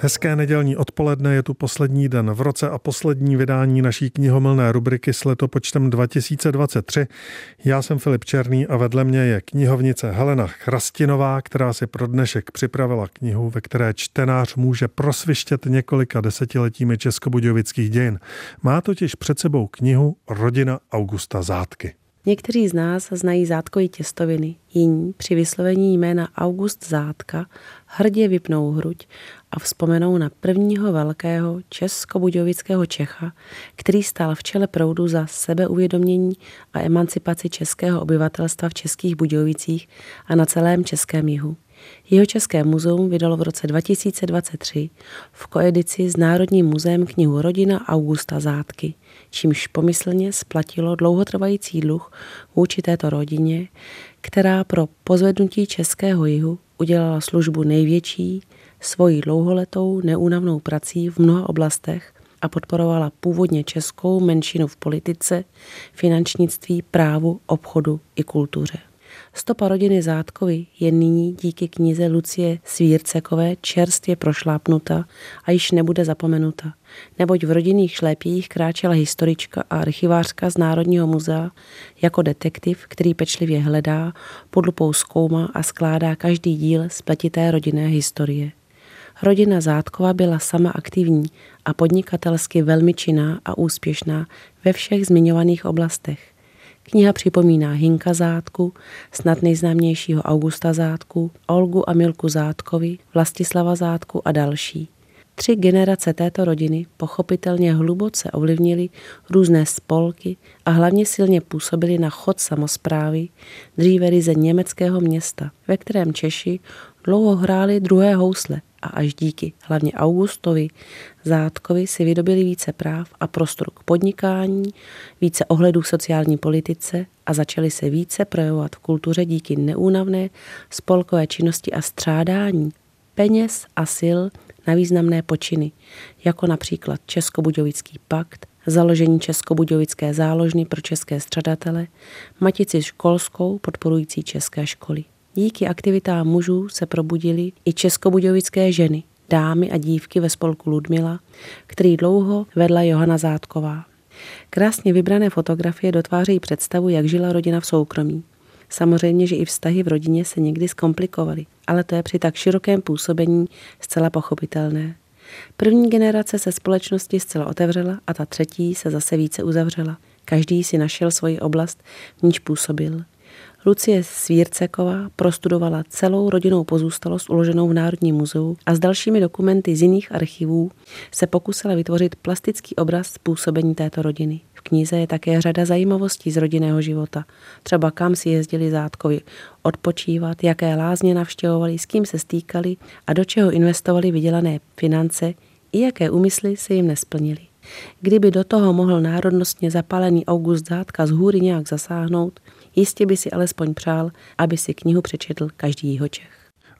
Hezké nedělní odpoledne je tu poslední den v roce a poslední vydání naší knihomilné rubriky s letopočtem 2023. Já jsem Filip Černý a vedle mě je knihovnice Helena Chrastinová, která si pro dnešek připravila knihu, ve které čtenář může prosvištět několika desetiletími českobudějovických dějin. Má totiž před sebou knihu Rodina Augusta Zátky. Někteří z nás znají zátkový těstoviny, jiní při vyslovení jména August Zátka hrdě vypnou hruď a vzpomenou na prvního velkého českobudějovického Čecha, který stál v čele proudu za sebeuvědomění a emancipaci českého obyvatelstva v Českých Budějovicích a na celém Českém jihu. Jeho České muzeum vydalo v roce 2023 v koedici s Národním muzeem knihu Rodina Augusta Zátky, čímž pomyslně splatilo dlouhotrvající dluh vůči této rodině, která pro pozvednutí Českého jihu udělala službu největší, svojí dlouholetou neúnavnou prací v mnoha oblastech a podporovala původně českou menšinu v politice, finančnictví, právu, obchodu i kultuře. Stopa rodiny Zátkovi je nyní díky knize Lucie Svírcekové čerstvě prošlápnuta a již nebude zapomenuta, neboť v rodinných šlépích kráčela historička a archivářka z Národního muzea jako detektiv, který pečlivě hledá, pod lupou zkoumá a skládá každý díl spletité rodinné historie. Rodina Zátkova byla sama aktivní a podnikatelsky velmi činná a úspěšná ve všech zmiňovaných oblastech. Kniha připomíná Hinka Zátku, snad nejznámějšího Augusta Zátku, Olgu a Milku Zátkovi, Vlastislava Zátku a další. Tři generace této rodiny pochopitelně hluboce ovlivnili různé spolky a hlavně silně působili na chod samozprávy, dříve ryze německého města, ve kterém Češi dlouho hráli druhé housle a až díky hlavně Augustovi Zátkovi si vydobili více práv a prostor k podnikání, více ohledů v sociální politice a začali se více projevovat v kultuře díky neúnavné spolkové činnosti a střádání peněz a sil na významné počiny, jako například Českobudějovický pakt, založení Českobudějovické záložny pro české střadatele, matici školskou podporující české školy. Díky aktivitám mužů se probudili i českobudějovické ženy, dámy a dívky ve spolku Ludmila, který dlouho vedla Johana Zátková. Krásně vybrané fotografie dotvářejí představu, jak žila rodina v soukromí. Samozřejmě, že i vztahy v rodině se někdy zkomplikovaly, ale to je při tak širokém působení zcela pochopitelné. První generace se společnosti zcela otevřela a ta třetí se zase více uzavřela. Každý si našel svoji oblast, v níž působil. Lucie Svírceková prostudovala celou rodinnou pozůstalost uloženou v Národním muzeu a s dalšími dokumenty z jiných archivů se pokusila vytvořit plastický obraz způsobení této rodiny. V knize je také řada zajímavostí z rodinného života. Třeba kam si jezdili zátkovi odpočívat, jaké lázně navštěvovali, s kým se stýkali a do čeho investovali vydělané finance i jaké úmysly se jim nesplnili. Kdyby do toho mohl národnostně zapálený August Zátka z hůry nějak zasáhnout, Jistě by si alespoň přál, aby si knihu přečetl každý jeho Čech.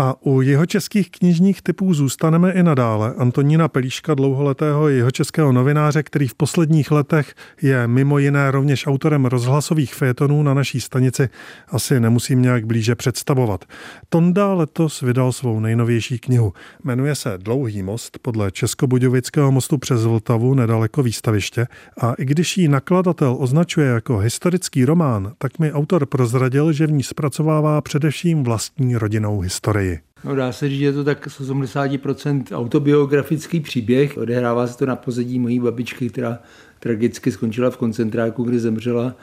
A u jeho českých knižních typů zůstaneme i nadále. Antonína Pelíška, dlouholetého jeho českého novináře, který v posledních letech je mimo jiné rovněž autorem rozhlasových fejetonů na naší stanici, asi nemusím nějak blíže představovat. Tonda letos vydal svou nejnovější knihu. Jmenuje se Dlouhý most podle Českobudějovického mostu přes Vltavu nedaleko výstaviště a i když ji nakladatel označuje jako historický román, tak mi autor prozradil, že v ní zpracovává především vlastní rodinnou historii. Koreji. No, dá se říct, že je to tak 80% autobiografický příběh. Odehrává se to na pozadí mojí babičky, která tragicky skončila v koncentráku, kdy zemřela.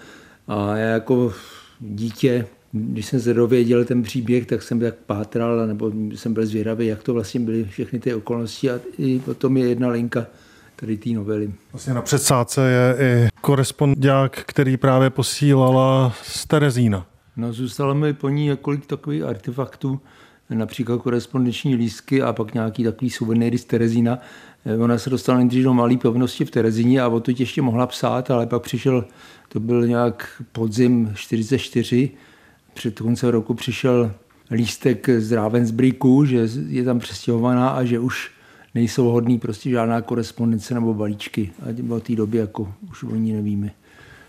A já jako dítě, když jsem se dověděl ten příběh, tak jsem tak pátral, nebo jsem byl zvědavý, jak to vlastně byly všechny ty okolnosti. A i potom je jedna linka tady té novely. Vlastně na předsádce je i korespondák, který právě posílala z Terezína. No, zůstalo mi po ní několik takových artefaktů, například korespondenční lístky a pak nějaký takový suvenýry z Terezína. Eh, ona se dostala nejdřív do malé pevnosti v Terezíně a o to ještě mohla psát, ale pak přišel, to byl nějak podzim 44, před koncem roku přišel lístek z Ravensbrücku, že je tam přestěhovaná a že už nejsou hodný prostě žádná korespondence nebo balíčky. A o té době jako už o ní nevíme.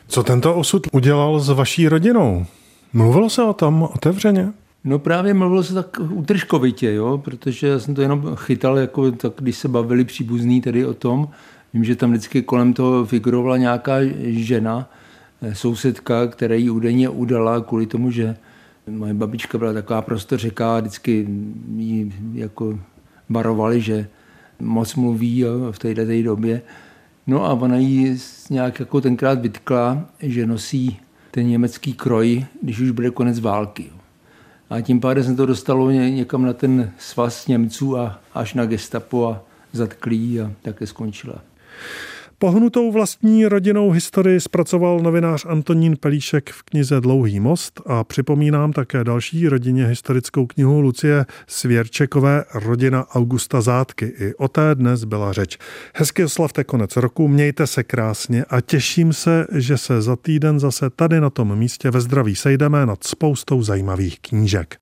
Co tento osud udělal s vaší rodinou? Mluvilo se o tom otevřeně? No právě mluvilo se tak utržkovitě, jo, protože já jsem to jenom chytal, jako tak, když se bavili příbuzní tedy o tom. Vím, že tam vždycky kolem toho figurovala nějaká žena, eh, sousedka, která ji údajně udala kvůli tomu, že moje babička byla taková řeká, vždycky jí jako varovali, že moc mluví jo, v této době. No a ona jí nějak jako tenkrát vytkla, že nosí ten německý kroj, když už bude konec války. A tím pádem se to dostalo někam na ten svaz Němců a až na gestapo a zatklí a také skončila. Pohnutou vlastní rodinnou historii zpracoval novinář Antonín Pelíšek v knize Dlouhý most a připomínám také další rodině historickou knihu Lucie Svěrčekové Rodina Augusta Zátky. I o té dnes byla řeč. Hezky oslavte konec roku, mějte se krásně a těším se, že se za týden zase tady na tom místě ve zdraví sejdeme nad spoustou zajímavých knížek.